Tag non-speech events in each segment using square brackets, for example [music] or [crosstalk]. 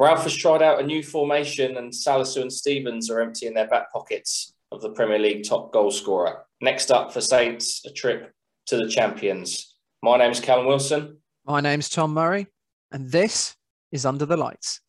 Ralph has tried out a new formation, and Salisu and Stephens are emptying their back pockets of the Premier League top goal scorer. Next up for Saints, a trip to the champions. My name is Callum Wilson. My name's Tom Murray, and this is Under the Lights.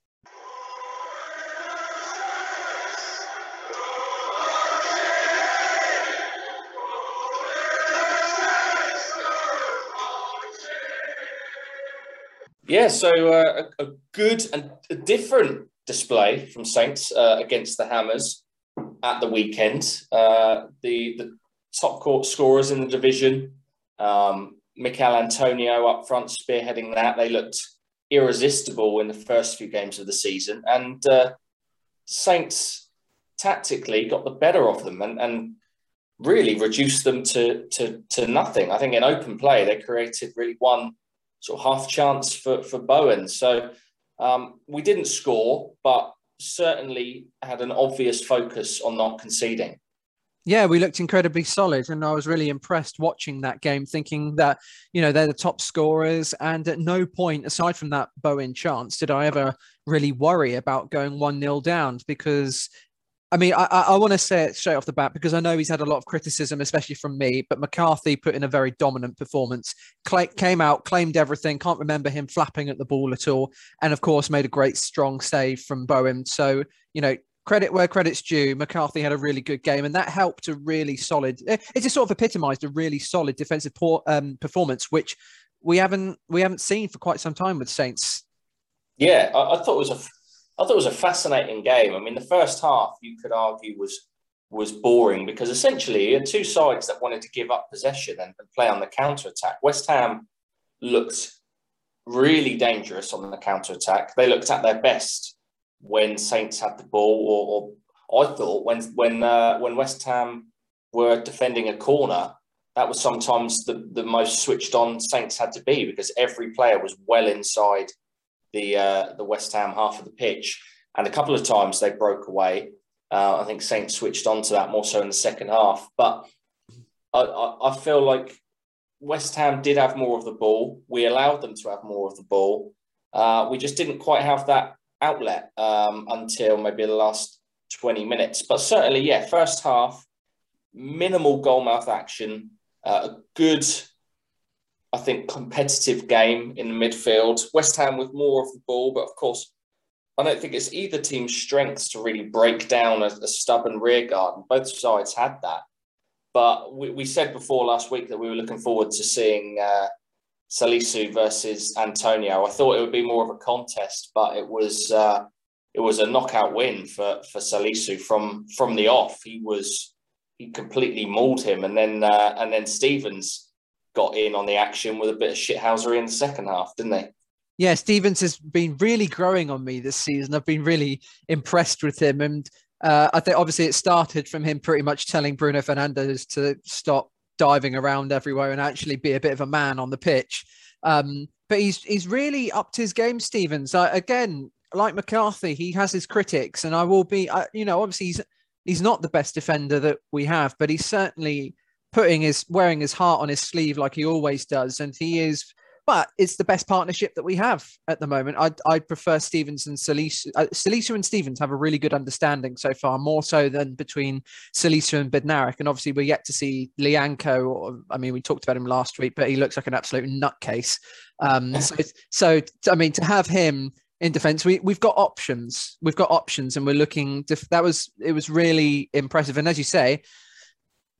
Yeah, so uh, a, a, good and a different display from Saints uh, against the Hammers at the weekend. Uh, the the top court scorers in the division, um, Michail Antonio up front spearheading that. They looked irresistible in the first few games of the season, and uh, Saints tactically got the better of them and, and really reduced them to, to to nothing. I think in open play they created really one sort of half chance for, for Bowen. So um, we didn't score, but certainly had an obvious focus on not conceding. Yeah, we looked incredibly solid, and I was really impressed watching that game, thinking that you know they're the top scorers, and at no point, aside from that Bowen chance, did I ever really worry about going one 0 down because I mean, I, I want to say it straight off the bat because I know he's had a lot of criticism, especially from me. But McCarthy put in a very dominant performance, Cl- came out, claimed everything. Can't remember him flapping at the ball at all, and of course made a great strong save from Bowen. So you know, credit where credit's due. McCarthy had a really good game, and that helped a really solid. It just sort of epitomised a really solid defensive por- um, performance, which we haven't we haven't seen for quite some time with Saints. Yeah, I, I thought it was a I thought it was a fascinating game. I mean, the first half you could argue was was boring because essentially you had two sides that wanted to give up possession and, and play on the counter attack. West Ham looked really dangerous on the counter attack. They looked at their best when Saints had the ball, or, or I thought when when uh, when West Ham were defending a corner, that was sometimes the, the most switched on Saints had to be because every player was well inside the uh, the West Ham half of the pitch, and a couple of times they broke away. Uh, I think Saints switched on to that more so in the second half, but I, I, I feel like West Ham did have more of the ball. We allowed them to have more of the ball. Uh, we just didn't quite have that outlet um, until maybe the last 20 minutes. But certainly, yeah, first half, minimal goalmouth action, uh, a good I think, competitive game in the midfield. West Ham with more of the ball, but of course, I don't think it's either team's strengths to really break down a, a stubborn rear guard. And both sides had that. But we, we, said before last week that we were looking forward to seeing uh, Salisu versus Antonio. I thought it would be more of a contest, but it was uh, it was a knockout win for for Salisu from from the off. He was he completely mauled him, and then uh, and then Stephens got in on the action with a bit of shithousery in the second half, didn't they? Yeah, Stephens has been really growing on me this season. I've been really impressed with him, and uh, I think obviously it started from him pretty much telling Bruno Fernandes to stop diving around everywhere and actually be a bit of a man on the pitch. Um, but he's he's really upped his game, Stephens. Again, like McCarthy, he has his critics, and I will be, you know, obviously he's he's not the best defender that we have, but he's certainly putting his wearing his heart on his sleeve like he always does, and he is. But it's the best partnership that we have at the moment. I I prefer Stephens and Salisu. Uh, Salisu and Stephens have a really good understanding so far, more so than between Salisu and Bednarek. And obviously, we're yet to see Lyanco. Or I mean, we talked about him last week, but he looks like an absolute nutcase. Um, so, so I mean, to have him in defense we, we've got options we've got options and we're looking to, that was it was really impressive and as you say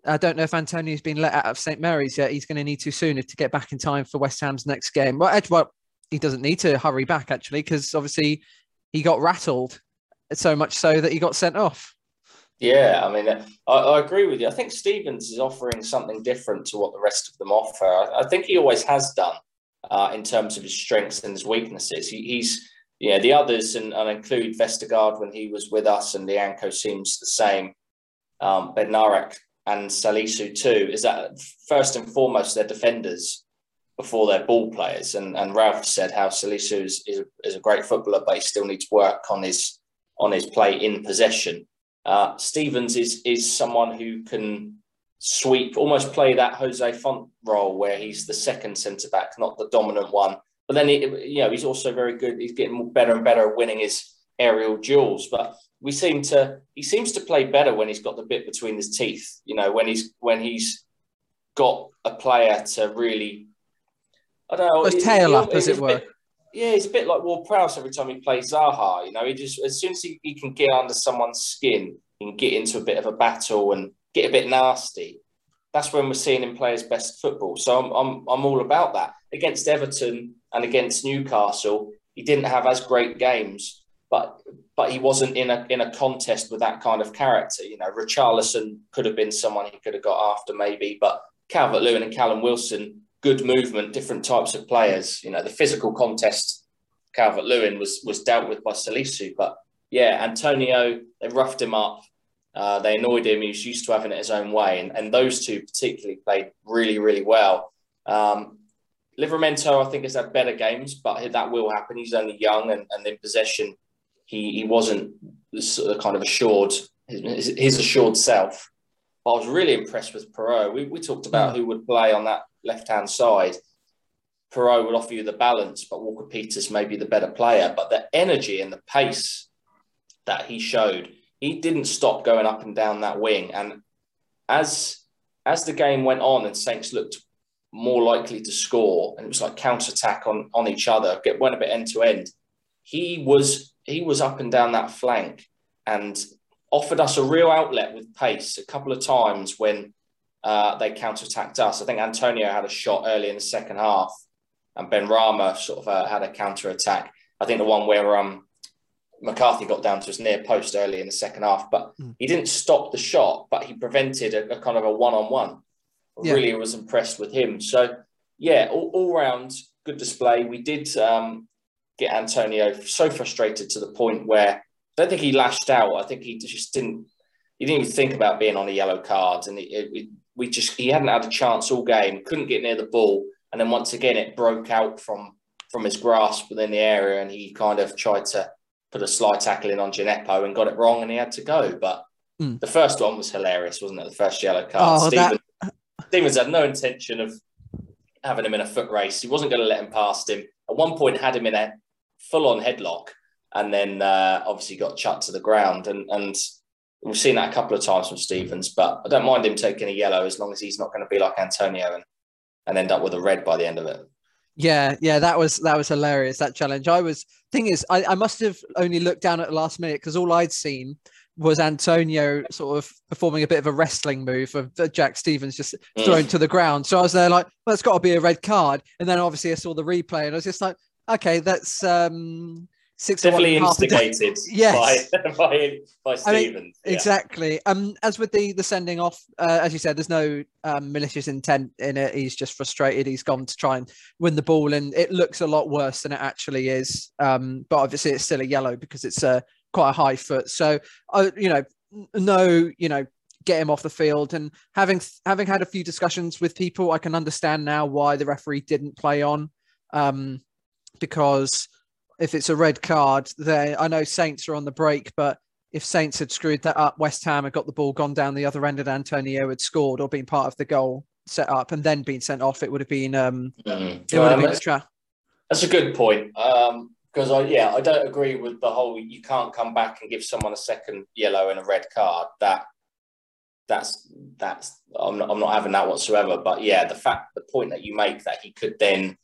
I don't know if Antonio's been let out of St Mary's yet. He's going to need to soon to get back in time for West Ham's next game. Well, well he doesn't need to hurry back actually because obviously he got rattled so much so that he got sent off. Yeah, I mean, I, I, agree with you. I think Stephens is offering something different to what the rest of them offer. I, I think he always has done uh, in terms of his strengths and his weaknesses. He, he's, yeah, the others, and, and include Vestergaard when he was with us, and Lyanco seems the same. Um, Bednarek and Salisu too is that first and foremost they're defenders before they're ball players. And and Ralph said how Salisu is, is, is a great footballer, but he still needs work on his on his play in possession. Uh, Stephens is is someone who can sweep, almost play that Jose Fonte role where he's the second centre back, not the dominant one. but then he, you know he's also very good. He's getting better and better at winning his aerial duels. But we seem to he seems to play better when he's got the bit between his teeth. You know, when he's when he's got a player to really I don't know. His tail up, as it were. Bit, yeah, he's a bit like Ward Prowse every time he plays Zaha. You know, he just as soon as he, he can get under someone's skin, and get into a bit of a battle and get a bit nasty. That's when we're seeing him play his best football. So I'm I'm I'm all about that. Against Everton and against Newcastle, he didn't have as great games, but but he wasn't in a in a contest with that kind of character. You know, Richarlison could have been someone he could have got after maybe, but Calvert Lewin and Callum Wilson good movement, different types of players. You know, the physical contest, Calvert Lewin was was dealt with by Salisu, but yeah, Antonio they roughed him up. Uh, they annoyed him. He was used to having it his own way, and, and those two particularly played really, really well. Um, Livramento, I think, has had better games, but that will happen. He's only young, and, and in possession, he he wasn't the kind of assured his, his assured self. But I was really impressed with Perraud. We, we talked about mm. who would play on that left hand side. Perraud would offer you the balance, but Walker Peters may be the better player. But the energy and the pace that he showed, he didn't stop going up and down that wing. And as as the game went on and Saints looked more likely to score, and it was like counter attack on on each other, get went a bit end to end. He was he was up and down that flank and offered us a real outlet with pace a couple of times when uh, they counter-attacked us. I think Antonio had a shot early in the second half and Benrahma sort of uh, had a counter-attack. I think the one where um, McCarthy got down to his near post early in the second half, but mm. he didn't stop the shot, but he prevented a, a kind of a one-on-one. Really was impressed with him. So, yeah, all, all round, good display. We did um, get Antonio so frustrated to the point where I don't think he lashed out. I think he just didn't. He didn't even think about being on a yellow card, and it, it, we just he hadn't had a chance all game. Couldn't get near the ball, and then once again it broke out from from his grasp within the area, and he kind of tried to put a slide tackle in on Djenepo and got it wrong, and he had to go. But mm. the first one was hilarious, wasn't it? The first yellow card. Oh, Steven, that... Stephens had no intention of having him in a foot race. He wasn't going to let him past him. At one point, had him in a full on headlock and then uh, obviously got chucked to the ground. And, and we've seen that a couple of times from Stephens, but I don't mind him taking a yellow as long as he's not going to be like Antonio and, and end up with a red by the end of it. Yeah, yeah, that was that was hilarious. That challenge. I was thing is, I, I must have only looked down at the last minute because all I'd seen was Antonio sort of performing a bit of a wrestling move of Jack Stephens just mm. thrown to the ground. So I was there like, well, it's got to be a red card. And then obviously I saw the replay and I was just like, okay, that's um six definitely instigated [laughs] yes. by, [laughs] by, by Stephens. I mean, yeah. Exactly. Um, as with the the sending off, uh, as you said, there's no um, malicious intent in it. He's just frustrated. He's gone to try and win the ball, and it looks a lot worse than it actually is. Um, but obviously, it's still a yellow because it's a quite a high foot. So, uh, you know, no, you know, get him off the field. And having having had a few discussions with people, I can understand now why the referee didn't play on, um, because if it's a red card, there I know Saints are on the break, but if Saints had screwed that up, West Ham had got the ball gone down the other end, and Antonio had scored or been part of the goal set up and then been sent off, it would have been um, mm. it would have um, been extra. That's a good point. Um, because I yeah, I don't agree with the whole you can't come back and give someone a second yellow and a red card. That that's that's I'm not, I'm not having that whatsoever. But yeah, the fact the point that you make that he could then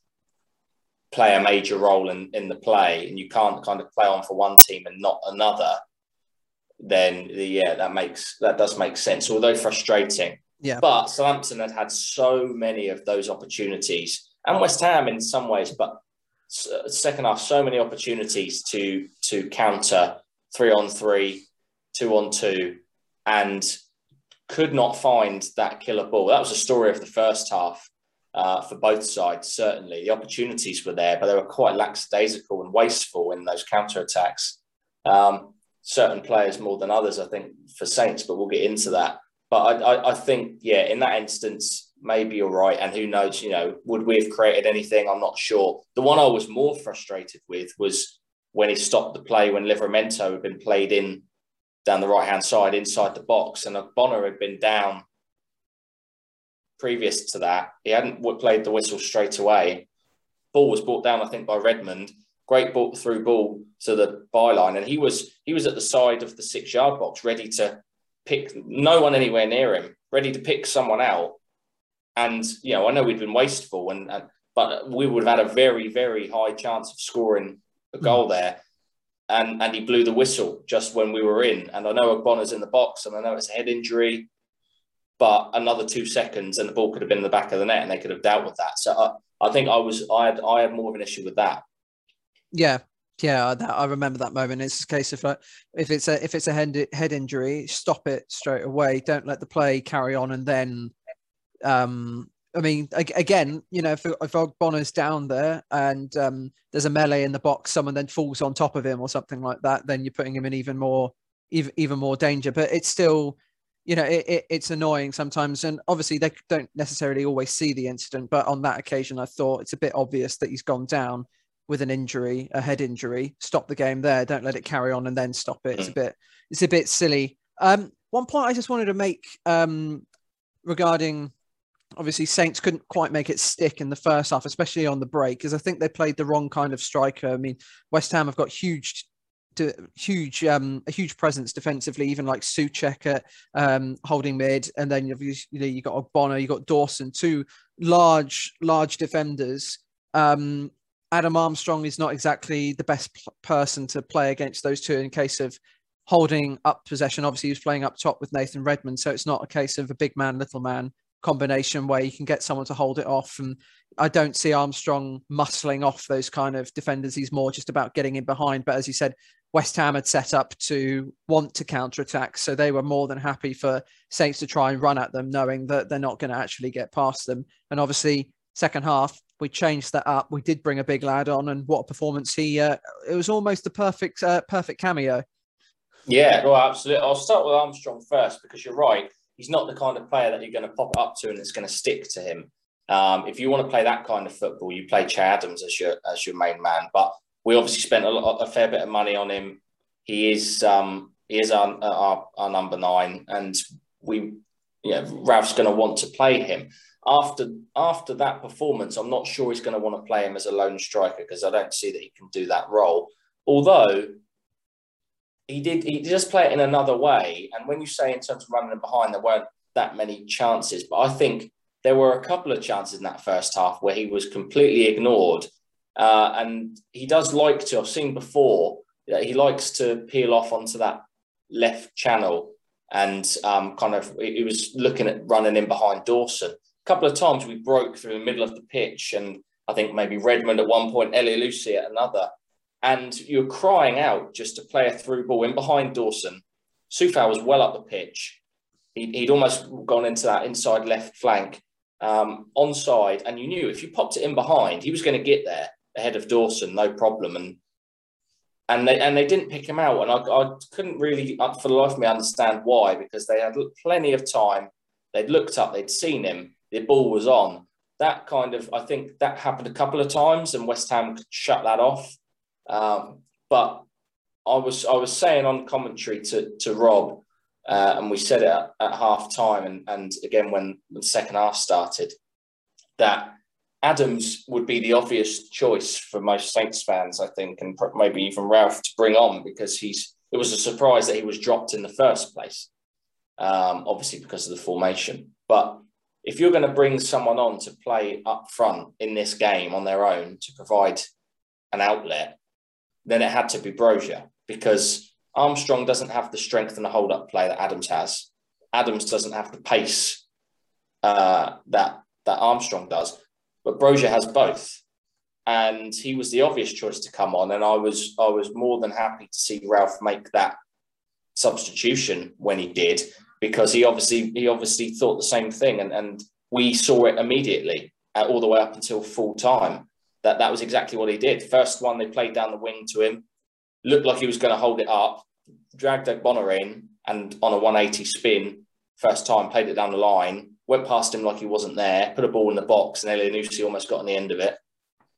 play a major role in, in the play and you can't kind of play on for one team and not another, then yeah, that makes that does make sense. Although frustrating. Yeah. But Southampton had had so many of those opportunities, and West Ham in some ways, but second half so many opportunities to to counter three on three, two on two, and could not find that killer ball. That was the story of the first half uh, for both sides, certainly. The opportunities were there, but they were quite lackadaisical and wasteful in those counter attacks. Um, certain players more than others, I think, for Saints, but we'll get into that. But I, I, I think, yeah, in that instance, maybe you're right. And who knows, you know, would we have created anything? I'm not sure. The one I was more frustrated with was when he stopped the play when Livramento had been played in down the right hand side inside the box and Bonner had been down previous to that. He hadn't played the whistle straight away. ball was brought down, I think, by Redmond. Great ball through ball to the byline, and he was he was at the side of the six yard box, ready to pick no one anywhere near him, ready to pick someone out. And you know, I know we'd been wasteful, and, and but we would have had a very very high chance of scoring a goal there. And and he blew the whistle just when we were in. And I know Ogbonna's in the box, and I know it's a head injury, but another two seconds and the ball could have been in the back of the net, and they could have dealt with that. So I, I think I was I had I had more of an issue with that. Yeah, yeah, that, I remember that moment. It's a case of uh, if it's a if it's a head head injury, stop it straight away. Don't let the play carry on, and then, um, I mean, again, you know, if if Ogbonna's down there and um, there's a melee in the box, someone then falls on top of him or something like that, then you're putting him in even more even even more danger. But it's still, you know, it, it, it's annoying sometimes, and obviously they don't necessarily always see the incident. But on that occasion, I thought it's a bit obvious that he's gone down with an injury, a head injury, stop the game there. Don't let it carry on and then stop it. It's a bit, it's a bit silly. Um, one point I just wanted to make um, regarding obviously Saints couldn't quite make it stick in the first half, especially on the break, because I think they played the wrong kind of striker. I mean, West Ham have got huge, huge, um, a huge presence defensively, even like Soucek at um, holding mid, and then you've you know you got Ogbonna, you got Dawson, two large, large defenders. Um, Adam Armstrong is not exactly the best p- person to play against those two in case of holding up possession. Obviously, he was playing up top with Nathan Redmond, so it's not a case of a big man, little man combination where you can get someone to hold it off. And I don't see Armstrong muscling off those kind of defenders. He's more just about getting in behind. But as you said, West Ham had set up to want to counter attack, so they were more than happy for Saints to try and run at them, knowing that they're not going to actually get past them. And obviously, second half, we changed that up. We did bring a big lad on, and what a performance he! Uh, it was almost the perfect, uh, perfect cameo. Yeah, well, absolutely. I'll start with Armstrong first because you're right. He's not the kind of player that you're going to pop up to and it's going to stick to him. Um, if you want to play that kind of football, you play Che Adams as your as your main man. But we obviously spent a, lot, a fair bit of money on him. He is um, he is our, our, our number nine, and we yeah Ralph's going to want to play him after after that performance, I'm not sure he's going to want to play him as a lone striker because I don't see that he can do that role. Although he did, he just play it in another way. And when you say in terms of running behind, there weren't that many chances, but I think there were a couple of chances in that first half where he was completely ignored. Uh, and he does like to. I've seen before that he likes to peel off onto that left channel and um, kind of he was looking at running in behind Dawson A couple of times we broke through the middle of the pitch, and I think maybe Redmond at one point, Elyounoussi at another. And you're crying out just to play a through ball in behind Dawson. Coufal was well up the pitch. He'd, he'd almost gone into that inside left flank um, onside, and you knew if you popped it in behind, he was going to get there ahead of Dawson, no problem. And and they and they didn't pick him out, and I, I couldn't really, uh, for the life of me, understand why because they had plenty of time. They'd looked up, they'd seen him, the ball was on. That kind of, I think that happened a couple of times, and West Ham shut that off. Um, but I was I was saying on commentary to to Rob, uh, and we said it at, at half time, and, and again when the second half started, that Adams would be the obvious choice for most Saints fans, I think, and maybe even Ralph to bring on because he's. It was a surprise that he was dropped in the first place, um, obviously because of the formation. But if you're going to bring someone on to play up front in this game on their own to provide an outlet, then it had to be Broja because Armstrong doesn't have the strength and the hold up play that Adams has. Adams doesn't have the pace uh, that that Armstrong does, but Broja has both, and he was the obvious choice to come on. And I was I was more than happy to see Ralph make that substitution when he did because he obviously he obviously thought the same thing, and and we saw it immediately uh, all the way up until full time. That that was exactly what he did. First one, they played down the wing to him, looked like he was going to hold it up, dragged Bonner in, and on a 180 spin, first time played it down the line, went past him like he wasn't there, put a ball in the box, and Elyounoussi almost got on the end of it.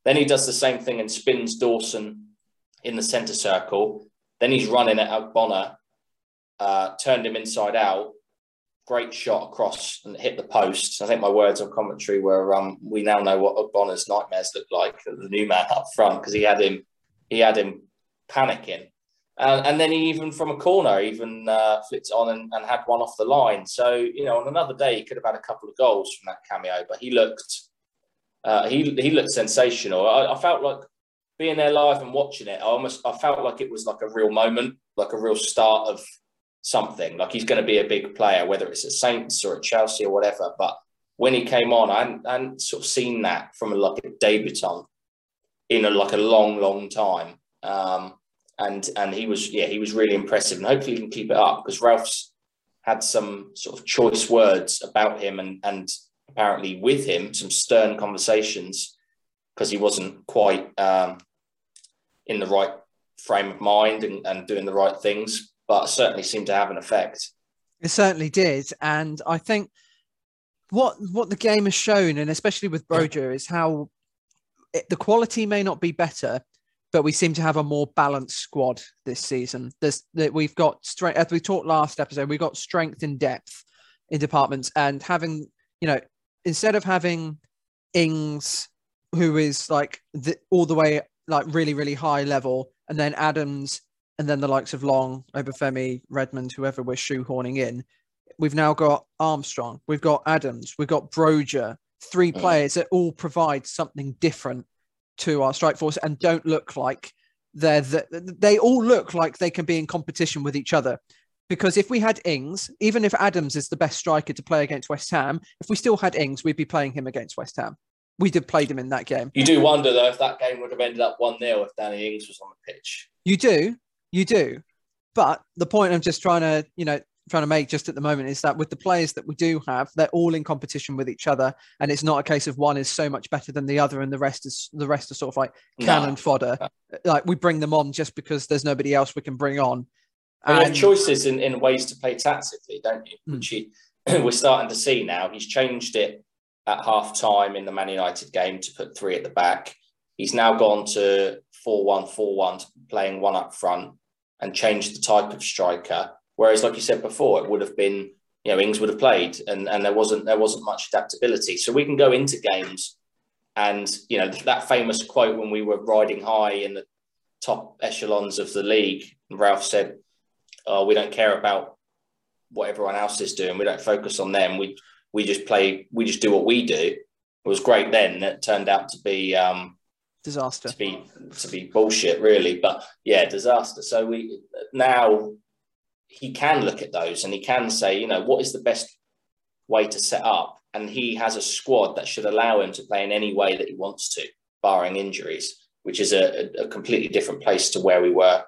Then he does the same thing and spins Dawson in the centre circle. Then he's running at Ogbonna uh, turned him inside out, great shot across and hit the post. I think my words on commentary were, um, "We now know what Ogbonna's nightmares look like." The new man up front because he had him, he had him panicking, uh, and then he even from a corner even uh, flipped on and, and, had one off the line. So you know, on another day he could have had a couple of goals from that cameo, but he looked, uh, he he looked sensational. I, I felt like being there live and watching it. I almost I felt like it was like a real moment, like a real start of something. Like he's going to be a big player, whether it's at Saints or at Chelsea or whatever. But when he came on, I hadn't, I hadn't sort of seen that from a, like a debutant in a, like a long, long time. Um, and and he was yeah he was really impressive, and hopefully he can keep it up because Ralph's had some sort of choice words about him and and apparently with him some stern conversations because he wasn't quite um, in the right frame of mind and, and doing the right things but certainly seemed to have an effect. It certainly did, and I think what what the game has shown, and especially with Broja, is how it, the quality may not be better, but we seem to have a more balanced squad this season. There's that we've got strength, as we talked last episode, we've got strength and depth in departments, and having you know instead of having Ings, who is like the, all the way like really really high level, and then Adams and then the likes of Long, Obafemi, Redmond, whoever we're shoehorning in. We've now got Armstrong, we've got Adams, we've got Broja, three mm. players that all provide something different to our strike force and don't look like they're the, they all look like they can be in competition with each other. Because if we had Ings, even if Adams is the best striker to play against West Ham, if we still had Ings, we'd be playing him against West Ham. We'd have played him in that game. You do wonder though if that game would have ended up 1 0 if Danny Ings was on the pitch. You do, you do. But the point I'm just trying to, you know, trying to make just at the moment is that with the players that we do have, they're all in competition with each other, and it's not a case of one is so much better than the other, and the rest is the rest are sort of like cannon no. fodder. Like we bring them on just because there's nobody else we can bring on. And you have choices in, in ways to play tactically, don't you? Mm. Which he, [clears throat] we're starting to see now. He's changed it at half time in the Man United game to put three at the back. He's now gone to 4 1 4 1, playing one up front and changed the type of striker. Whereas, like you said before, it would have been, you know, Ings would have played and, and there wasn't there wasn't much adaptability. So we can go into games and, you know, that famous quote when we were riding high in the top echelons of the league, Ralph said, Oh, we don't care about what everyone else is doing. We don't focus on them. We we just play, we just do what we do. It was great then. It turned out to be um, disaster. To be to be bullshit really but yeah disaster. So we now he can look at those and he can say you know what is the best way to set up? And he has a squad that should allow him to play in any way that he wants to barring injuries which is a, a completely different place to where we were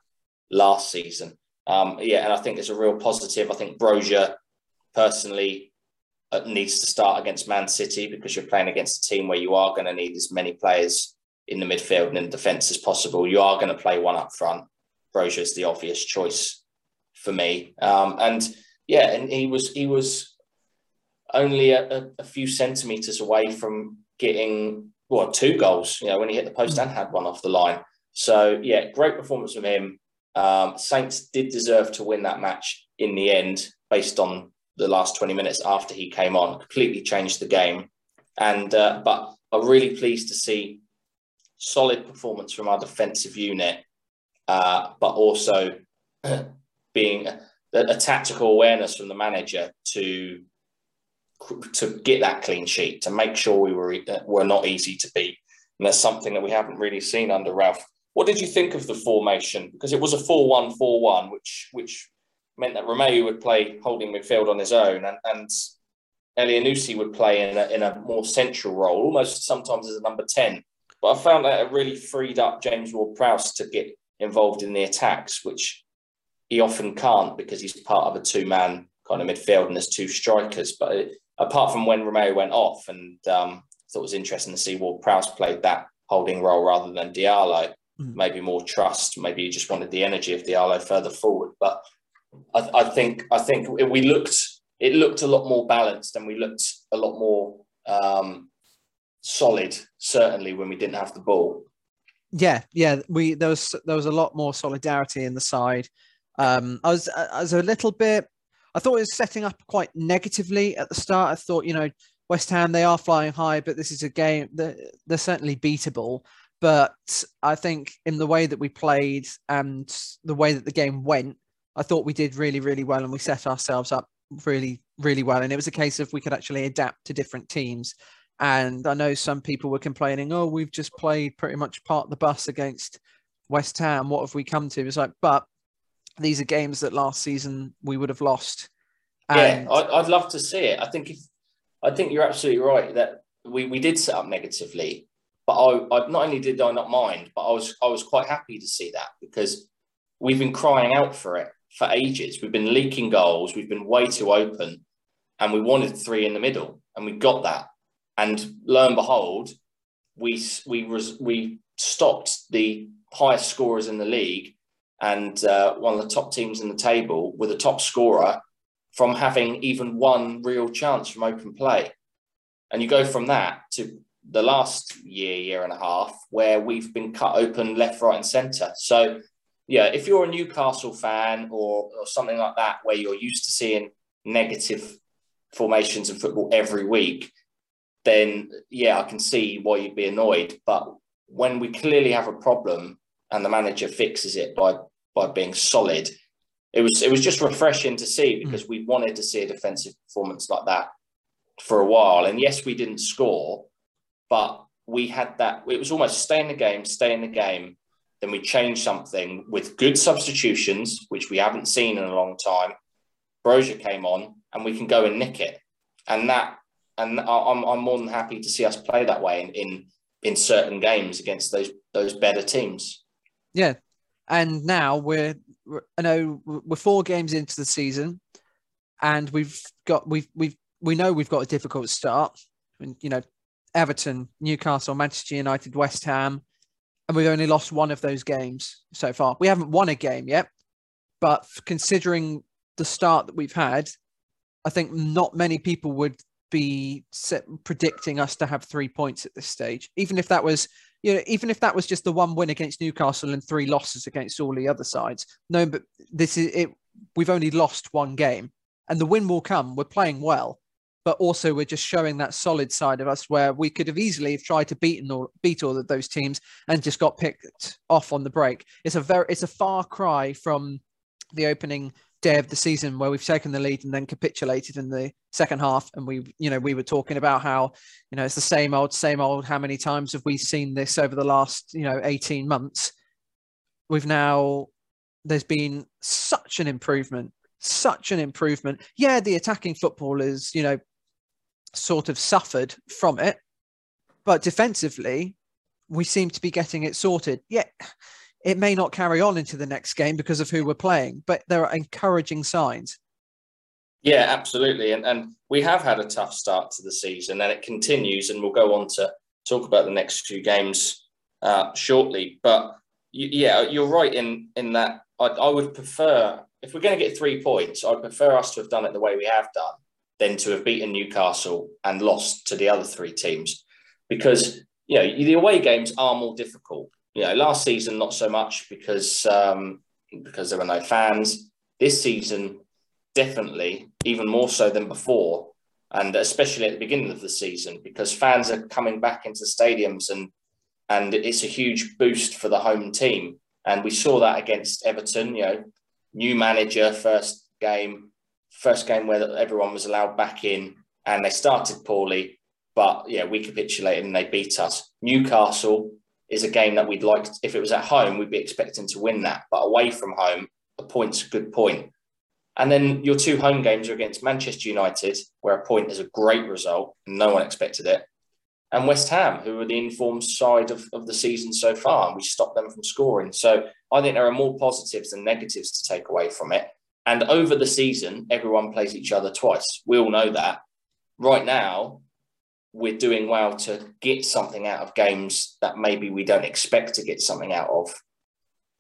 last season. Um, yeah and i think it's a real positive. I think broja personally uh, needs to start against man city because you're playing against a team where you are going to need as many players in the midfield and in defence as possible. You are going to play one up front. Broja is the obvious choice for me. Um, and yeah, and he was he was only a, a, few centimeters away from getting well two goals. You know when he hit the post and had one off the line. So yeah, great performance from him. Um, Saints did deserve to win that match in the end, based on the last 20 minutes after he came on. Completely changed the game, and uh, but I'm really pleased to see solid performance from our defensive unit, uh, but also [clears throat] being a, a, tactical awareness from the manager to to get that clean sheet, to make sure we were uh, were not easy to beat, and that's something that we haven't really seen under Ralph. What did you think of the formation? Because it was a 4-1-4-1, which which meant that Romeu would play holding midfield on his own, and, and Elyounoussi would play in a, in a more central role, almost sometimes as a number 10. But I found that it really freed up James Ward Prowse to get involved in the attacks, which he often can't because he's part of a two man kind of midfield and there's two strikers. But it, apart from when Romeu went off, and um, I thought it was interesting to see Ward Prowse played that holding role rather than Diallo. Mm. Maybe more trust. Maybe he just wanted the energy of Diallo further forward. But I, I think I think we looked it looked a lot more balanced and we looked a lot more um, solid, certainly when we didn't have the ball. Yeah, yeah, we there was there was a lot more solidarity in the side. Um, I was I was a little bit. I thought it was setting up quite negatively at the start. I thought, you know, West Ham they are flying high, but this is a game that they're, certainly beatable. But I think in the way that we played and the way that the game went, I thought we did really, really well, and we set ourselves up really, really well. And it was a case of we could actually adapt to different teams. And I know some people were complaining, oh, we've just played pretty much part the bus against West Ham. What have we come to? It's like, but these are games that last season we would have lost. And... Yeah, I'd love to see it. I think if I think you're absolutely right that we, we did set up negatively, but I, I not only did I not mind, but I was I was quite happy to see that because we've been crying out for it for ages. We've been leaking goals. We've been way too open, and we wanted three in the middle, and we got that. And lo and behold, we we was we stopped the highest scorers in the league and uh, one of the top teams in the table with a top scorer from having even one real chance from open play. And you go from that to the last year, year and a half, where we've been cut open left, right, and centre. So, yeah, if you're a Newcastle fan or, or something like that, where you're used to seeing negative formations in football every week, then yeah, I can see why you'd be annoyed. But when we clearly have a problem and the manager fixes it by by being solid, it was it was just refreshing to see hmm. because mm. we wanted to see a defensive performance like that for a while. And yes, we didn't score, but we had that. It was almost stay in the game, stay in the game. Then we changed something with good substitutions, which we haven't seen in a long time. Broja came on, and we can go and nick it. And that and I'm, I'm more than happy to see us play that way in, in in certain games against those those better teams. Yeah, and now we're I know we're four games into the season, and we've got we've we've we know we've got a difficult start. You know, Everton, Newcastle, Manchester United, West Ham, and we've only lost one of those games so far. We haven't won a game yet, but considering the start that we've had, I think not many people would be set, predicting us to have three points at this stage, even if that was, you know, even if that was just the one win against Newcastle and three losses against all the other sides. No, but this is it. We've only lost one game, and the win will come. We're playing well, but also we're just showing that solid side of us where we could have easily have tried to beat all beat all of those teams and just got picked off on the break. It's a very it's a far cry from the opening day of the season where we've taken the lead and then capitulated in the second half. And we you know we were talking about how you know it's the same old same old how many times have we seen this over the last you know 18 months? We've now there's been such an improvement such an improvement. Yeah the attacking football is you know sort of suffered from it but defensively we seem to be getting it sorted. Yeah it may not carry on into the next game because of who we're playing, but there are encouraging signs. Yeah, absolutely. And, and we have had a tough start to the season and it continues. And we'll go on to talk about the next few games uh, shortly. But yeah, you're right in, in that I, I would prefer, if we're going to get three points, I'd prefer us to have done it the way we have done than to have beaten Newcastle and lost to the other three teams. Because, you know, the away games are more difficult you know, last season not so much because um, because there were no fans. This season, definitely, even more so than before, and especially at the beginning of the season, because fans are coming back into stadiums and and it's a huge boost for the home team. And we saw that against Everton. You know, new manager, first game, first game where everyone was allowed back in, and they started poorly, but yeah, we capitulated and they beat us. Newcastle is a game that we'd like, if it was at home, we'd be expecting to win that. But away from home, a point's a good point. And then your two home games are against Manchester United, where a point is a great result. No one expected it. And West Ham, who are the informed side of, of the season so far, and we stopped them from scoring. So I think there are more positives than negatives to take away from it. And over the season, everyone plays each other twice. We all know that. Right now, we're doing well to get something out of games that maybe we don't expect to get something out of.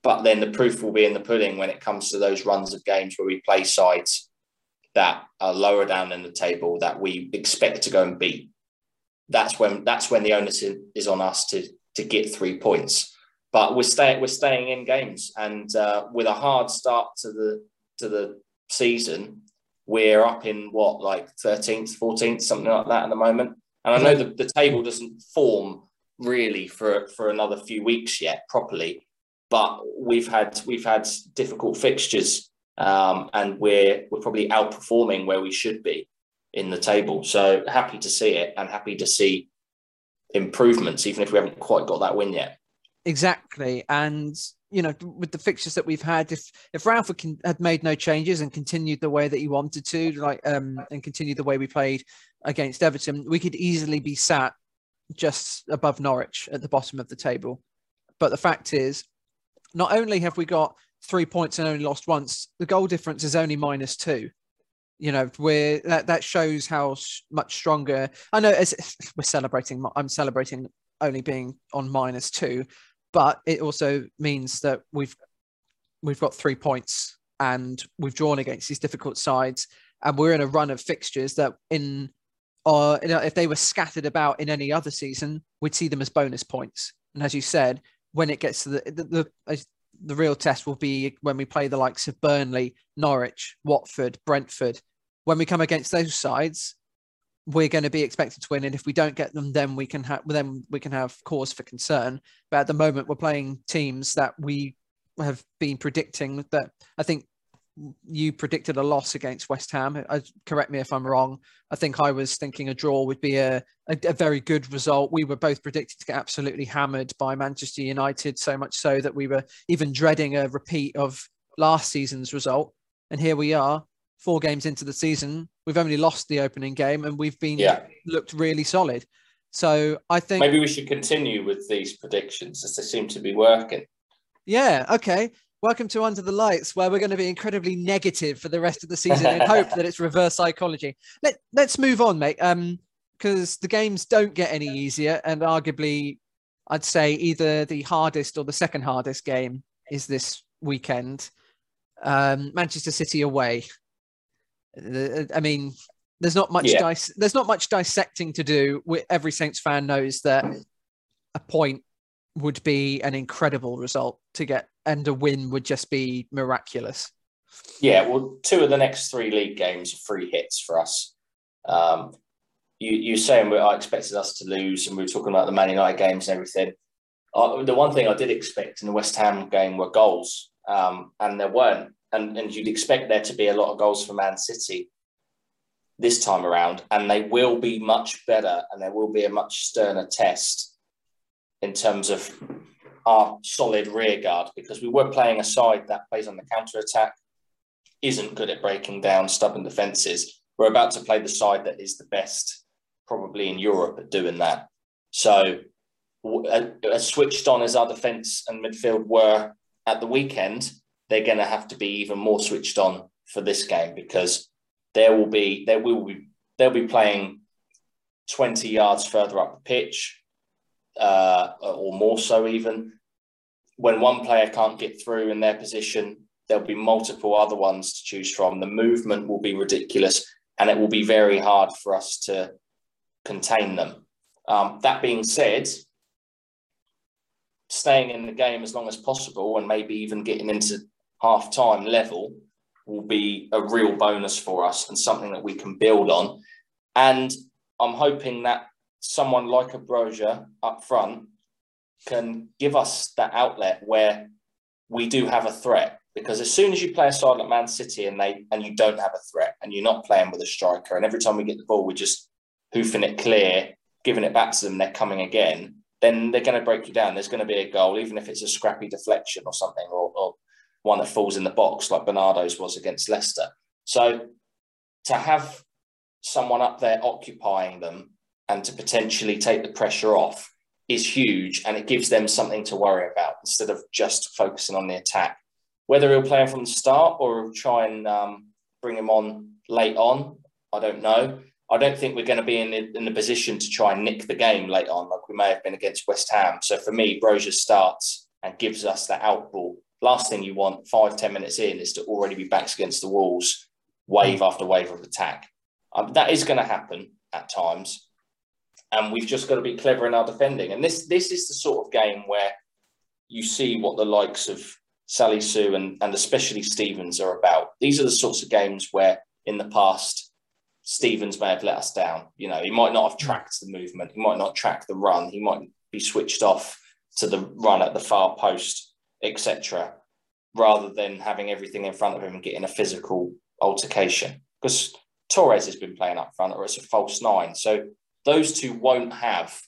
But then the proof will be in the pudding when it comes to those runs of games where we play sides that are lower down in the table that we expect to go and beat. That's when that's when the onus is on us to to get three points. But we're staying we're staying in games, and uh, with a hard start to the to the season, we're up in what like 13th, 14th, something like that at the moment. And I know the, the table doesn't form really for for another few weeks yet properly, but we've had we've had difficult fixtures, um, and we're we're probably outperforming where we should be in the table. So happy to see it, and happy to see improvements, even if we haven't quite got that win yet. Exactly, and you know, with the fixtures that we've had, if if Ralph had made no changes and continued the way that he wanted to, like um, and continued the way we played against Everton, we could easily be sat just above Norwich at the bottom of the table. But the fact is, not only have we got three points and only lost once, the goal difference is only minus two. You know, we're that that shows how much stronger. I know as [laughs] we're celebrating. I'm celebrating only being on minus two, but it also means that we've we've got three points and we've drawn against these difficult sides, and we're in a run of fixtures that in or you know, if they were scattered about in any other season, we'd see them as bonus points. And as you said, when it gets to the the, the, the real test will be when we play the likes of Burnley, Norwich, Watford, Brentford. When we come against those sides, we're going to be expected to win, and if we don't get them, then we can have then we can have cause for concern. But at the moment, we're playing teams that we have been predicting that I think you predicted a loss against West Ham. I, correct me if I'm wrong. I think I was thinking a draw would be a, a, a, very good result. We were both predicted to get absolutely hammered by Manchester United, so much so that we were even dreading a repeat of last season's result. And here we are, four games into the season. We've only lost the opening game, and we've been yeah. looked really solid. So I think maybe we should continue with these predictions as they seem to be working. Yeah. Okay. Welcome to Under the Lights, where we're going to be incredibly negative for the rest of the season and hope that it's reverse psychology. Let Let's move on, mate. Um, because the games don't get any easier, and arguably, I'd say either the hardest or the second hardest game is this weekend. Um, Manchester City away. I mean, there's not much yeah. dis- there's not much dissecting to do. Every Saints fan knows that a point would be an incredible result to get, and a win would just be miraculous. Yeah, well, two of the next three league games are free hits for us. Um, you, you're saying I expected us to lose, and we were talking about the Man United games and everything. Uh, the one thing I did expect in the West Ham game were goals, um, and there weren't. And, and you'd expect there to be a lot of goals for Man City this time around, and they will be much better, and there will be a much sterner test in terms of our solid rear guard because we were playing a side that plays on the counter attack, isn't good at breaking down stubborn defences. We're about to play the side that is the best, probably in Europe, at doing that. So, uh, as switched on as our defence and midfield were at the weekend, they're going to have to be even more switched on for this game because there will be there will be they'll be playing 20 yards further up the pitch uh, or more so even. When one player can't get through in their position, there'll be multiple other ones to choose from. The movement will be ridiculous and it will be very hard for us to contain them. Um, that being said, staying in the game as long as possible and maybe even getting into half time level will be a real bonus for us and something that we can build on. And I'm hoping that someone like a Broja up front can give us that outlet where we do have a threat. Because as soon as you play a side like Man City and they and you don't have a threat and you're not playing with a striker, and every time we get the ball, we're just hoofing it clear, giving it back to them, they're coming again, then they're going to break you down. There's going to be a goal, even if it's a scrappy deflection or something, or, or one that falls in the box like Bernardo's was against Leicester. So to have someone up there occupying them and to potentially take the pressure off is huge and it gives them something to worry about instead of just focusing on the attack. Whether he'll play him from the start or try and um, bring him on late on, I don't know. I don't think we're going to be in the, in the position to try and nick the game late on like we may have been against West Ham. So for me, Broja starts and gives us that out ball. Last thing you want five ten minutes in is to already be backs against the walls, wave after wave of attack. Um, that is going to happen at times and we've just got to be clever in our defending. And this this is the sort of game where you see what the likes of Salisu and, and especially Stephens are about. These are the sorts of games where in the past, Stephens may have let us down. You know, he might not have tracked the movement, he might not track the run, he might be switched off to the run at the far post, etc., rather than having everything in front of him and getting a physical altercation. Because Torres has been playing up front, or it's a false nine. So those two won't have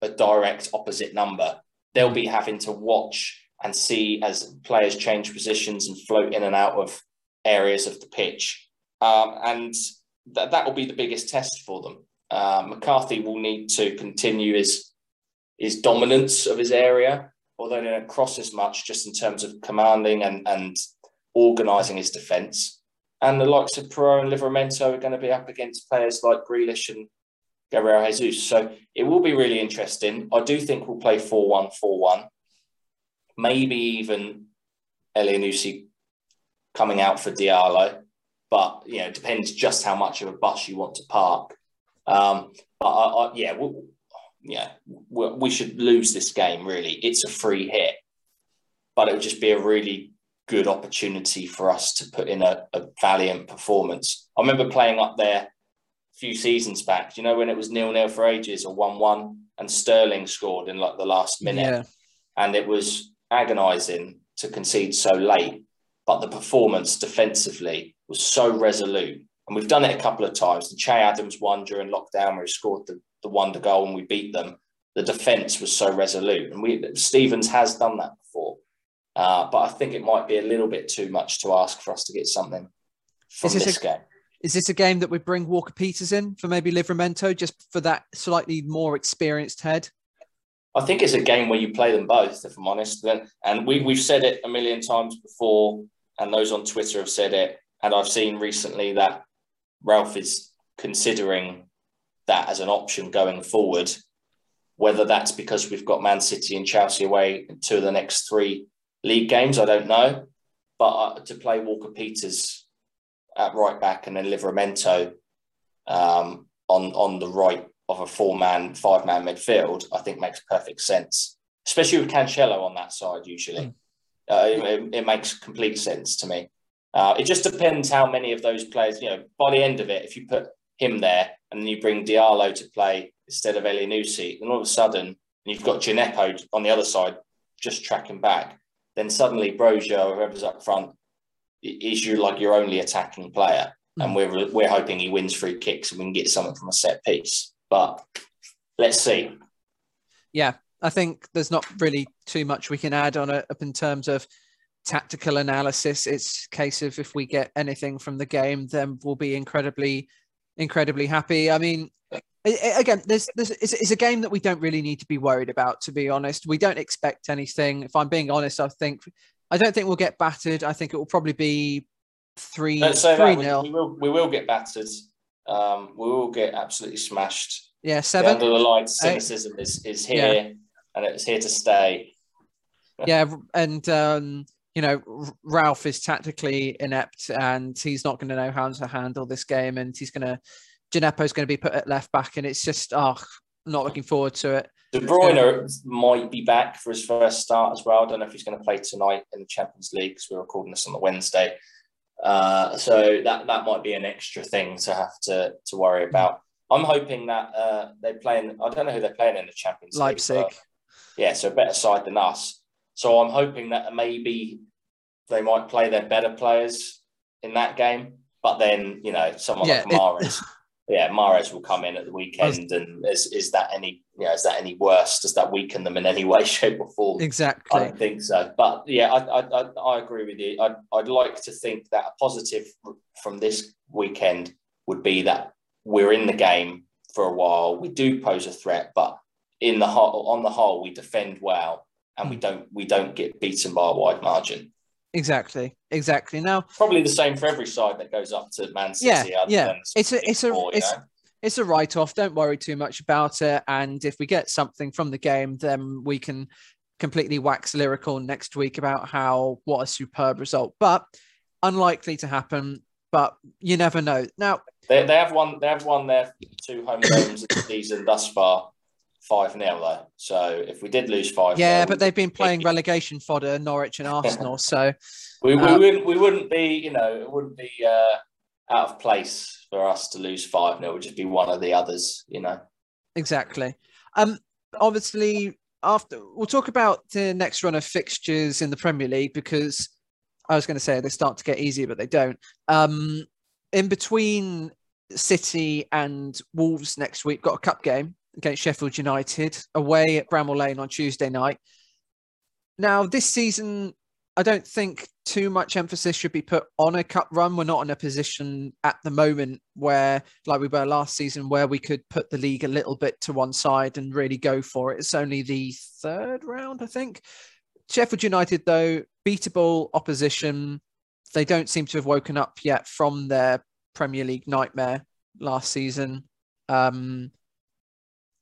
a direct opposite number. They'll be having to watch and see as players change positions and float in and out of areas of the pitch. Um, and th- that will be the biggest test for them. Uh, McCarthy will need to continue his his dominance of his area, although they don't cross as much just in terms of commanding and, and organising his defence. And the likes of Perraud and Livramento are going to be up against players like Grealish and Gabriel Jesus. So it will be really interesting. I do think we'll play 4 1 4 1. Maybe even Elyounoussi coming out for Diallo. But, you know, it depends just how much of a bus you want to park. Um, but I, I, yeah, we'll, yeah, we should lose this game, really. It's a free hit. But it would just be a really good opportunity for us to put in a, a valiant performance. I remember playing up there a few seasons back, you know, when it was nil nil for ages or one one, and Sterling scored in like the last minute, yeah. and it was agonising to concede so late. But the performance defensively was so resolute, and we've done it a couple of times. The Che Adams one during lockdown where he scored the, the wonder goal and we beat them. The defence was so resolute, and we Stephens has done that before. Uh, but I think it might be a little bit too much to ask for us to get something from this, this a, game. Is this a game that we bring Walker Peters in for maybe Livramento just for that slightly more experienced head? I think it's a game where you play them both, if I'm honest. Then and we, we've said it a million times before, and those on Twitter have said it. And I've seen recently that Ralph is considering that as an option going forward. Whether that's because we've got Man City and Chelsea away in two of the next three league games, I don't know. But uh, to play Walker Peters at right back and then Livramento um, on on the right of a four man, five man midfield, I think makes perfect sense, especially with Cancelo on that side. Usually, mm. uh, it, it, makes complete sense to me. Uh, it just depends how many of those players. You know, by the end of it, if you put him there and then you bring Diallo to play instead of Elyounoussi, then all of a sudden you've got Djenepo on the other side just tracking back. Then suddenly Broja whoever's up front is you like your only attacking player, mm. and we're we're hoping he wins free kicks and we can get something from a set piece. But let's see. Yeah, I think there's not really too much we can add on it up in terms of tactical analysis. It's a case of if we get anything from the game, then we'll be incredibly, incredibly happy. I mean, again, there's, there's it's, it's, a game that we don't really need to be worried about. To be honest, we don't expect anything. If I'm being honest, I think I don't think we'll get battered. I think it will probably be three three nil. We, we, will we will get battered. Um, we will get absolutely smashed. Yeah, seven. under the lights, cynicism is, is here yeah. and it's here to stay. yeah, and um, you know Ralph is tactically inept and he's not going to know how to handle this game, and he's going to Djenepo's going to be put at left back, and it's just oh, not looking forward to it. De Bruyne might be back for his first start as well. I don't know if he's going to play tonight in the Champions League because we're recording this on the Wednesday. Uh, so that that might be an extra thing to have to to worry about. I'm hoping that uh, they're playing. I don't know who they're playing in the Champions Leipzig. League. Leipzig. Yeah, so a better side than us. So I'm hoping that maybe they might play their better players in that game. But then you know someone yeah, like Mahrez. [laughs] yeah, Mahrez will come in at the weekend, and is is that any you know is that any worse? Does that weaken them in any way, [laughs] shape, or form? Exactly. I don't think so. But yeah, I I, I agree with you. I'd I'd like to think that a positive from this weekend would be that we're in the game for a while. We do pose a threat, but in the whole, on the whole, we defend well, and we hmm. don't we don't get beaten by a wide margin. Exactly, exactly. Now, probably the same for every side that goes up to Man City. Yeah, yeah. It's a, it's a, it's, it's a write off. Don't worry too much about it. And if we get something from the game, then we can completely wax lyrical next week about how what a superb result. But unlikely to happen. But you never know. Now they, they have won. They have won their two home games of the season thus far five 0 though. So if we did lose five, yeah, but they've been playing relegation fodder, Norwich and [laughs] Arsenal. so we, we um, wouldn't we wouldn't be you know it wouldn't be uh, out of place for us to lose five 0 It would just be one of the others, you know. Exactly. Um, obviously, after we'll talk about the next run of fixtures in the Premier League because I was going to say they start to get easier, but they don't. Um, in between City and Wolves next week, got a cup game against Sheffield United away at Bramall Lane on Tuesday night. Now, this season, I don't think too much emphasis should be put on a cup run. We're not in a position at the moment where, like we were last season, where we could put the league a little bit to one side and really go for it. It's only the third round, I think. Sheffield United, though, beatable opposition. They don't seem to have woken up yet from their Premier League nightmare last season. Um,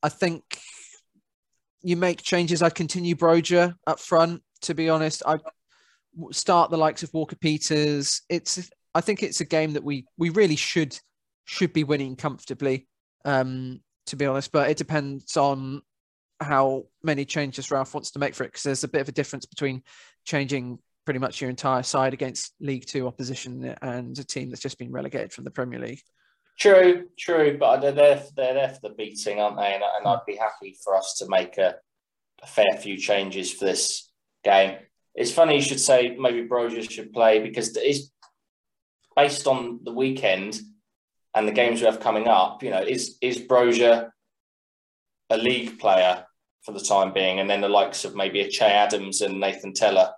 I think you make changes. I'd continue Broja up front. To be honest, I start the likes of Walker Peters. It's I think it's a game that we we really should should be winning comfortably. Um, to be honest, but it depends on how many changes Ralph wants to make for it because there's a bit of a difference between changing pretty much your entire side against League Two opposition and a team that's just been relegated from the Premier League. True, true, but they're there, they're there for the beating, aren't they? And, and I'd be happy for us to make a, a, fair few changes for this game. It's funny you should say maybe Broja should play because it's based on the weekend and the games we have coming up. You know, is is Broja a league player for the time being, and then the likes of maybe a Che Adams and Nathan Tella,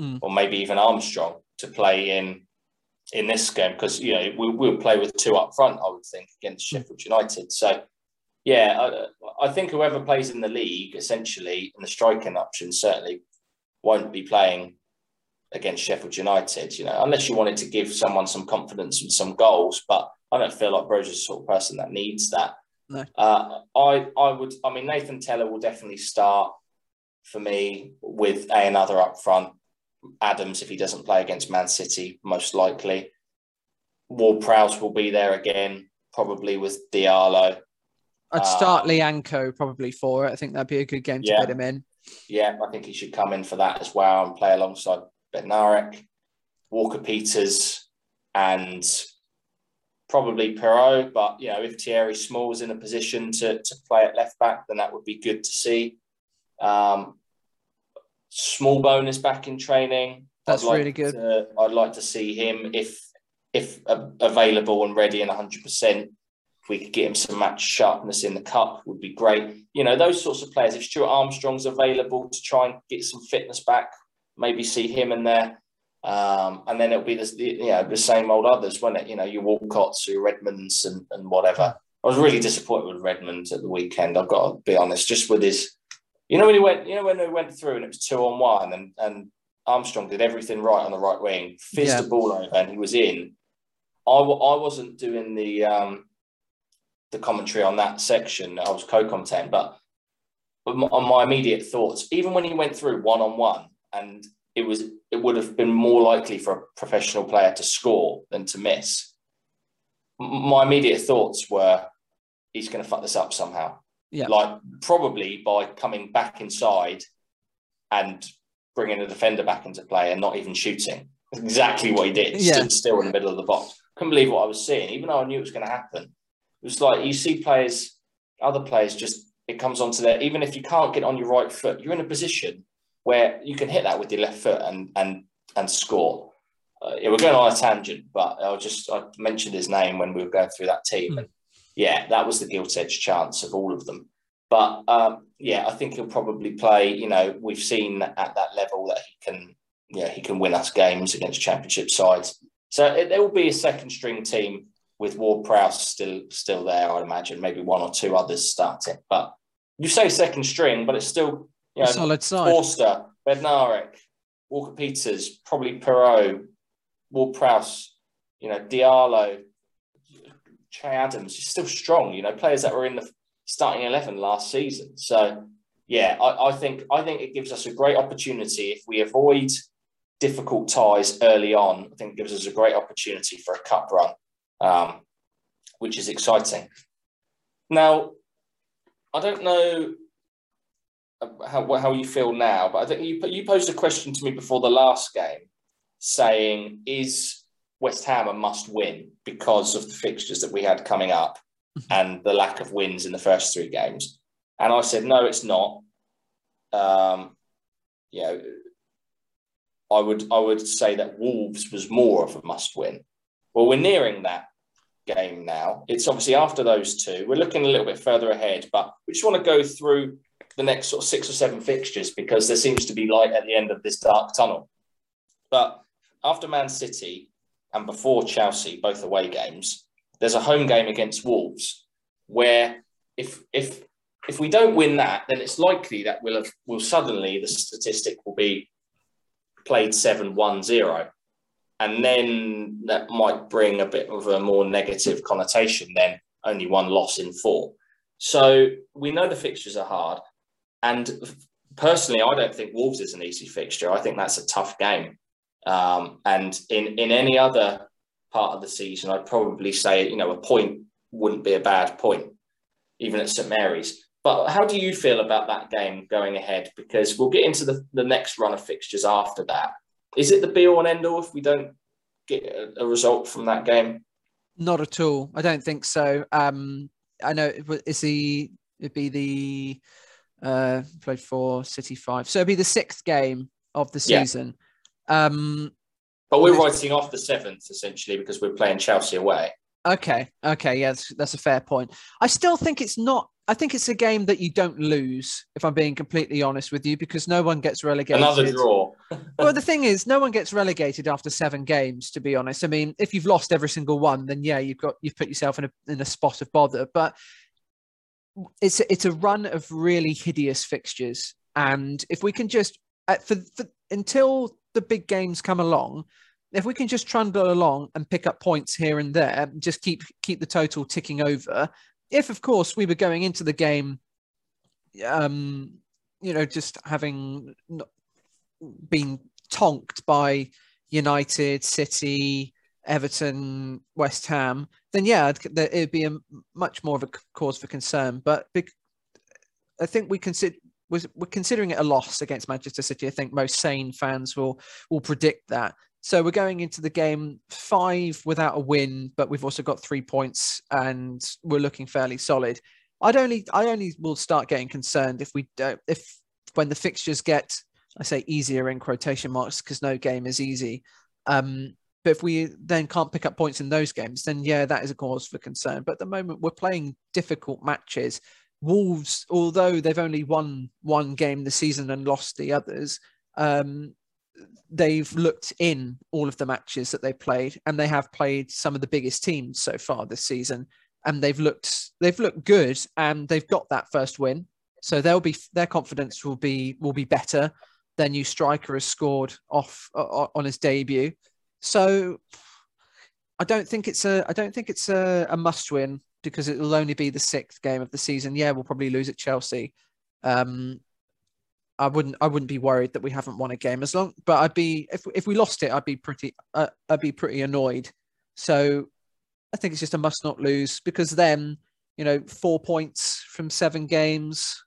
mm. or maybe even Armstrong to play in in this game because you know we, will play with two up front. I would think against hmm. Sheffield United. So yeah, I, I, think whoever plays in the league essentially in the striking option certainly won't be playing against Sheffield United. You know, unless you wanted to give someone some confidence and some goals, but I don't feel like Broja's the sort of person that needs that. No. Uh, I I would. I mean, Nathan Tella will definitely start for me with a another up front. Adams, if he doesn't play against Man City, most likely. Ward Prowse will be there again, probably with Diallo. I'd start um, Lyanco probably for it. I think that'd be a good game to yeah, get him in. Yeah, I think he should come in for that as well and play alongside Bednarek, Walker Peters, and probably Perraud. But you know, if Thierry Small Small's in a position to, to play at left back, then that would be good to see. Um, Smallbone bonus back in training. That's like really good. To, I'd like to see him if if uh, available and ready and 100. percent If we could get him some match sharpness in the cup, would be great. You know those sorts of players. If Stuart Armstrong's available to try and get some fitness back, maybe see him in there. Um, and then it'll be the, you know, the same old others, won't it? You know, your Walcotts, your Redmonds, and, and whatever. I was really disappointed with Redmond at the weekend. I've got to be honest, just with his you know when he went, you know when they went through and it was two on one, and and Armstrong did everything right on the right wing, fizzed yeah. the ball over, and he was in. I, I wasn't doing the um, the commentary on that section. I was co-content, but on my immediate thoughts, even when he went through one on one, and it was it would have been more likely for a professional player to score than to miss. My immediate thoughts were, he's going to fuck this up somehow. Yeah. Like probably by coming back inside and bringing a defender back into play and not even shooting. Exactly what he did. Yeah. Stood still in the middle of the box. Couldn't believe what I was seeing, even though I knew it was going to happen. It was like you see players, other players just it comes onto there. Even if you can't get on your right foot, you're in a position where you can hit that with your left foot and and and score. Uh, yeah, we're going on a tangent, but I'll just I mentioned his name when we were going through that team, mm. and yeah, that was the gilt edge chance of all of them. But um, yeah, I think he'll probably play. You know, we've seen at that level that he can, yeah, he can win us games against championship sides. So it, there will be a second string team with Ward Prowse still still there. I'd imagine maybe one or two others starting. But you say second string, but it's still you know solid side. Forster, Bednarek, Walker Peters, probably Perraud, Ward Prowse, you know Diallo, Che Adams is still strong. You know, players that were in the starting eleven last season. So yeah, I, I think I think it gives us a great opportunity if we avoid difficult ties early on. I think it gives us a great opportunity for a cup run, um, which is exciting. Now, I don't know how how you feel now, but I think you you posed a question to me before the last game, saying is West Ham a must win because of the fixtures that we had coming up mm-hmm. and the lack of wins in the first three games. And I said, no, it's not. Um, you know, I would I would say that Wolves was more of a must win. Well, we're nearing that game now. It's obviously after those two. We're looking a little bit further ahead, but we just want to go through the next sort of six or seven fixtures because there seems to be light at the end of this dark tunnel. But after Man City and before Chelsea, both away games, there's a home game against Wolves where if if if we don't win that, then it's likely that we'll have will suddenly the statistic will be played 7-1-0. And then that might bring a bit of a more negative connotation than only one loss in four. So we know the fixtures are hard. And personally, I don't think Wolves is an easy fixture. I think that's a tough game. Um, and in, in any other part of the season, I'd probably say, you know, a point wouldn't be a bad point, even at St Mary's. But how do you feel about that game going ahead? Because we'll get into the, the next run of fixtures after that. Is it the be all and end all if we don't get a, a result from that game? Not at all. I don't think so. Um, I know it's the it'd be the uh, played for City five, so it'd be the sixth game of the season. Yeah. Um, but we're writing off the seventh essentially because we're playing Chelsea away. Okay, okay, yeah, that's, that's a fair point. I still think it's not. I think it's a game that you don't lose, if I'm being completely honest with you, because no one gets relegated. Another draw. [laughs] well, the thing is, no one gets relegated after seven games. To be honest, I mean, if you've lost every single one, then yeah, you've got you've put yourself in a in a spot of bother. But it's it's a run of really hideous fixtures, and if we can just uh, for, for until the big games come along, if we can just trundle along and pick up points here and there, just keep keep the total ticking over. If of course we were going into the game, um, you know, just having been tonked by United, City, Everton, West Ham, then yeah, it'd be a much more of a cause for concern. But I think we consider we're considering it a loss against Manchester City. I think most sane fans will will predict that. So we're going into the game five without a win, but we've also got three points and we're looking fairly solid. I'd only I only will start getting concerned if we don't if when the fixtures get I say easier in quotation marks because no game is easy. Um, but if we then can't pick up points in those games, then yeah, that is a cause for concern. But at the moment, we're playing difficult matches. Wolves, although they've only won one game this season and lost the others, um, they've looked in all of the matches that they've played, and they have played some of the biggest teams so far this season, and they've looked they've looked good, and they've got that first win. So they'll be their confidence will be will be better. Their new striker has scored off uh, on his debut, so I don't think it's a I don't think it's a, a must win because it will only be the sixth game of the season. Yeah, we'll probably lose at Chelsea. Um, I wouldn't I wouldn't be worried that we haven't won a game as long but I'd be if if we lost it I'd be pretty uh, I'd be pretty annoyed so I think it's just a must not lose because then you know 4 points from 7 games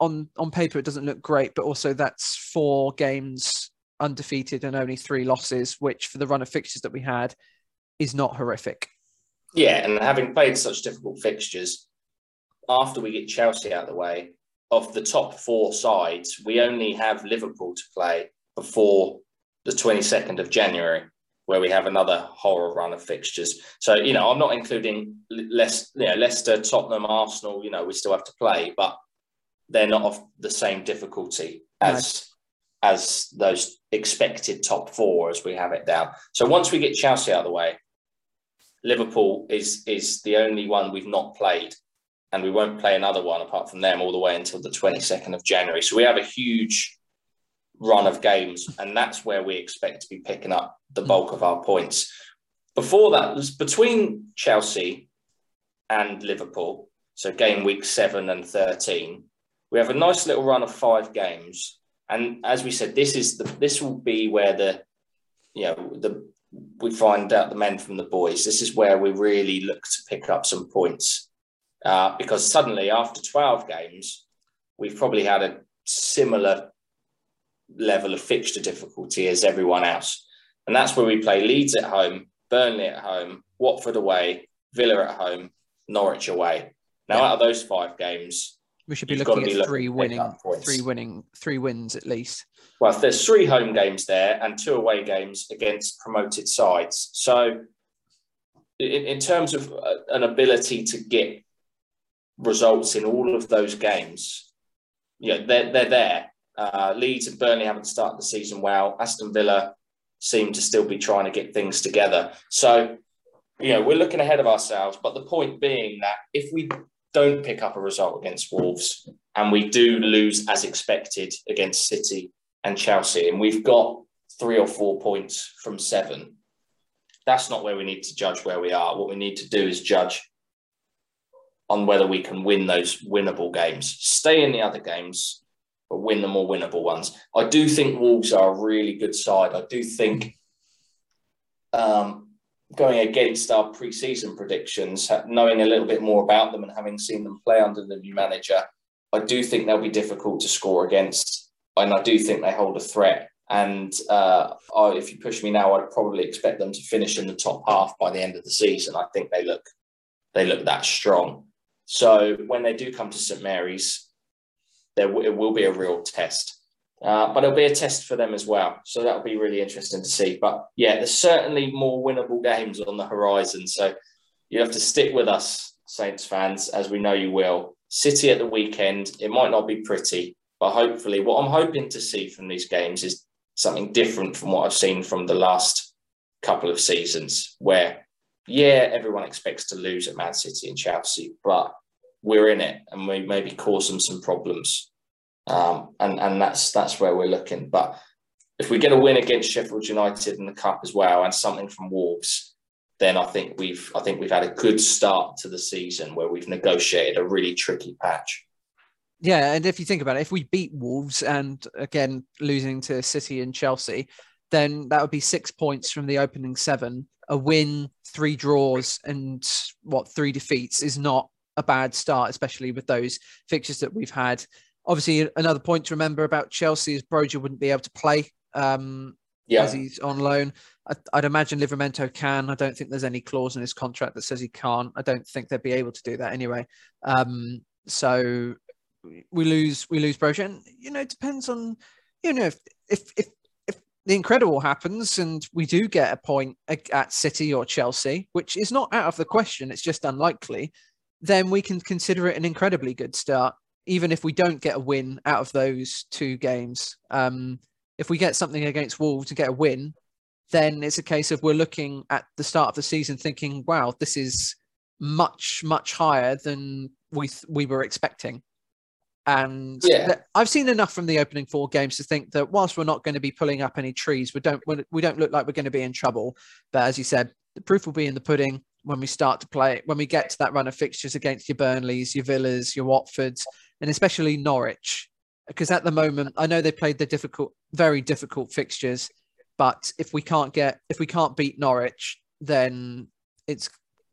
on on paper it doesn't look great but also that's 4 games undefeated and only 3 losses which for the run of fixtures that we had is not horrific yeah and having played such difficult fixtures after we get Chelsea out of the way of the top four sides, we only have Liverpool to play before the 22nd of January, where we have another horror run of fixtures. So, you know, I'm not including Leicester, you know, Leicester, Tottenham, Arsenal, you know, we still have to play, but they're not of the same difficulty as as those expected top four as we have it down. So once we get Chelsea out of the way, Liverpool is is the only one we've not played and we won't play another one apart from them all the way until the 22nd of January. So we have a huge run of games, and that's where we expect to be picking up the mm. bulk of our points. Before that, was between Chelsea and Liverpool, so game week seven and 13, we have a nice little run of five games. And as we said, this is the this will be where the you know the we find out the men from the boys. This is where we really look to pick up some points uh, because suddenly after 12 games, we've probably had a similar level of fixture difficulty as everyone else. And that's where we play Leeds at home, Burnley at home, Watford away, Villa at home, Norwich away. Now, yeah. out of those five games, we should be looking at be three winning, three winning, three wins at least. Well, there's three home games there and two away games against promoted sides. So, in, in terms of uh, an ability to get results in all of those games, yeah, they're, they're there. Uh, Leeds and Burnley haven't started the season well. Aston Villa seem to still be trying to get things together. So, you know, we're looking ahead of ourselves. But the point being that if we don't pick up a result against Wolves and we do lose as expected against City and Chelsea, and we've got three or four points from seven, that's not where we need to judge where we are. What we need to do is judge on whether we can win those winnable games. Stay in the other games, but win the more winnable ones. I do think Wolves are a really good side. I do think um, going against our pre-season predictions, knowing a little bit more about them and having seen them play under the new manager, I do think they'll be difficult to score against, and I do think they hold a threat. And uh, I, if you push me now, I'd probably expect them to finish in the top half by the end of the season. I think they look they look that strong. So when they do come to St Mary's, there it will be a real test. Uh, but it'll be a test for them as well. So that'll be really interesting to see. But yeah, there's certainly more winnable games on the horizon. So you have to stick with us, Saints fans, as we know you will. City at the weekend, it might not be pretty, but hopefully, what I'm hoping to see from these games is something different from what I've seen from the last couple of seasons, where, yeah, everyone expects to lose at Man City and Chelsea, but we're in it and we maybe cause them some problems. Um, and and that's that's where we're looking. But if we get a win against Sheffield United in the cup as well, and something from Wolves, then I think we've I think we've had a good start to the season where we've negotiated a really tricky patch. Yeah, and if you think about it, if we beat Wolves and again losing to City and Chelsea, then that would be six points from the opening seven. A win, three draws, and what three defeats is not a bad start, especially with those fixtures that we've had. Obviously, another point to remember about Chelsea is Broja wouldn't be able to play um, yeah. as he's on loan. I, would imagine Livramento can. I don't think there's any clause in his contract that says he can't. I don't think they'd be able to do that anyway. Um, so we lose we lose Broja, and you know it depends on you know if if if, if the incredible happens and we do get a point at City or Chelsea, which is not out of the question. It's just unlikely. Then we can consider it an incredibly good start even if we don't get a win out of those two games, um, if we get something against Wolves to get a win, then it's a case of we're looking at the start of the season thinking, wow, this is much, much higher than we th- we were expecting. And yeah. th- I've seen enough from the opening four games to think that whilst we're not going to be pulling up any trees, we don't we don't look like we're going to be in trouble. But as you said, the proof will be in the pudding when we start to play. When we get to that run of fixtures against your Burnleys, your Villas, your Watfords, and especially Norwich, because at the moment I know they played the difficult, very difficult fixtures, but if we can't get, if we can't beat Norwich, then it's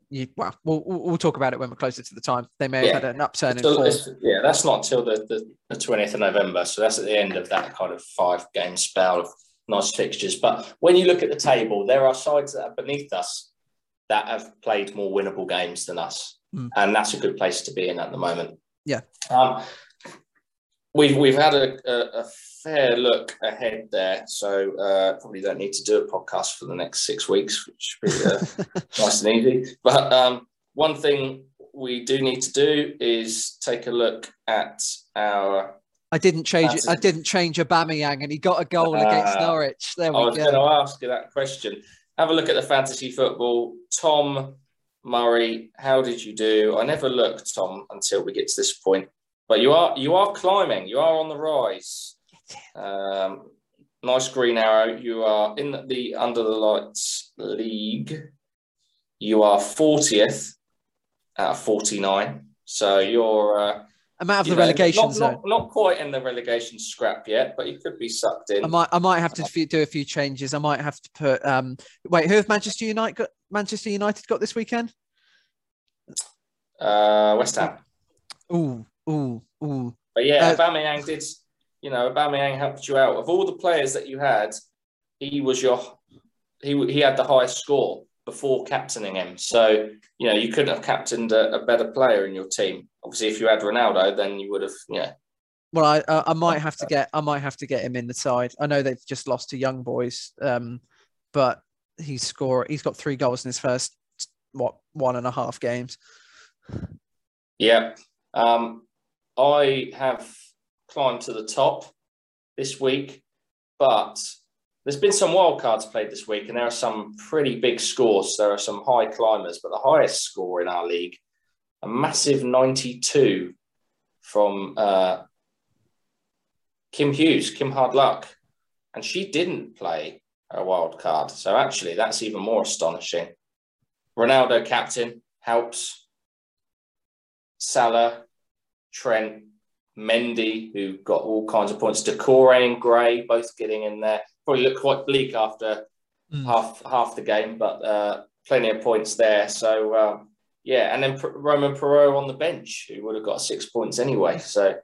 you, well, we'll we'll talk about it when we're closer to the time. They may have yeah. had an upturn in form. Yeah, that's not until the the twentieth of November, so that's at the end of that kind of five game spell of nice fixtures. But when you look at the table, there are sides that are beneath us that have played more winnable games than us, mm. and that's a good place to be in at the moment. Yeah. Um, we've we've had a, a, a, fair look ahead there, so uh, probably don't need to do a podcast for the next six weeks, which should be uh, [laughs] nice and easy. But um, one thing we do need to do is take a look at our. I didn't change it. I didn't change Aubameyang, and he got a goal uh, against Norwich. There we go. I was going to ask you that question. Have a look at the fantasy football. Tom Murray, how did you do? I never looked, Tom, until we get to this point. But you are you are climbing. You are on the rise. [laughs] Um, nice green arrow. You are in the under the lights league. You are fortieth out of forty nine. So you're. Uh, I'm out of the know, relegation not, zone. Not, not, quite in the relegation scrap yet, but you could be sucked in. I might, I might have to do a few changes. I might have to put. Um, wait, who have Manchester United got? Manchester United got this weekend? Uh, West Ham. Ooh, ooh, ooh. But yeah, uh, Aubameyang did. You know, Aubameyang helped you out of all the players that you had. He was your he he had the highest score before captaining him. So you know you couldn't have captained a, a better player in your team. Obviously, if you had Ronaldo, then you would have yeah. Well, I uh, I might have to get I might have to get him in the side. I know they've just lost to Young Boys, um, but he's score he's got three goals in his first what one and a half games. Yeah, um, I have climbed to the top this week, but there's been some wild cards played this week, and there are some pretty big scores. There are some high climbers, but the highest score in our league, a massive 92 from uh, Kim Hughes, Kim Hard Luck, and she didn't play a wild card. So actually, that's even more astonishing. Ronaldo captain helps. Salah, Trent, Mendy, who got all kinds of points. Doucouré and Gray both getting in there. Probably looked quite bleak after mm. half half the game, but uh, plenty of points there. So um, yeah, and then P- Romain Perraud on the bench, who would have got six points anyway. So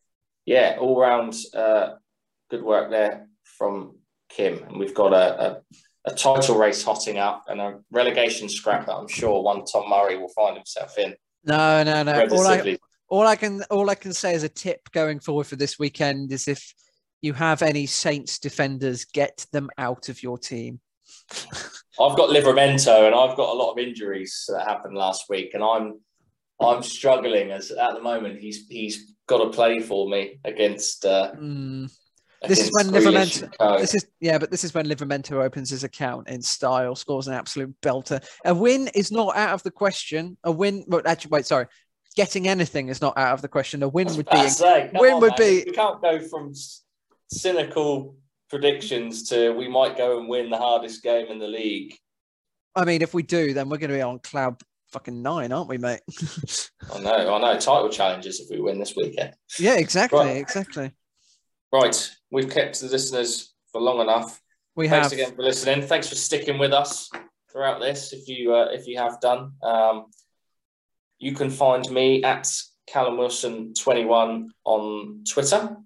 yeah, all round uh, good work there from Kim, and we've got a, a a title race hotting up and a relegation scrap that I'm sure one Tom Murray will find himself in. No, no, no. All I, all I can all I can say as a tip going forward for this weekend is if you have any Saints defenders, get them out of your team. I've got Livramento and I've got a lot of injuries that happened last week, and I'm I'm struggling as at the moment he's he's got to play for me against uh, mm. This is when Livramento. This is yeah, but this is when Livramento opens his account in style, scores an absolute belter. A win is not out of the question. A win, well, actually, wait, sorry. Getting anything is not out of the question. A win would be. Say, win on, would man. be. We can't go from cynical predictions to we might go and win the hardest game in the league. I mean, if we do, then we're going to be on cloud fucking nine, aren't we, mate? [laughs] I know, I know. Title challenges if we win this weekend. Yeah, exactly, right. exactly. Right, we've kept the listeners for long enough. We Thanks have. again for listening. Thanks for sticking with us throughout this. If you uh, if you have done, um, you can find me at Callum Wilson twenty one on Twitter.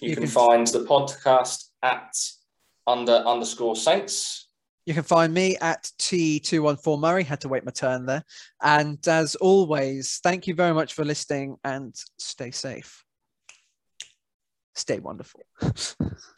You, you can, can, find the podcast at under underscore Saints. You can find me at T214 Murray. Had to wait my turn there. And as always, thank you very much for listening and stay safe stay wonderful. [laughs]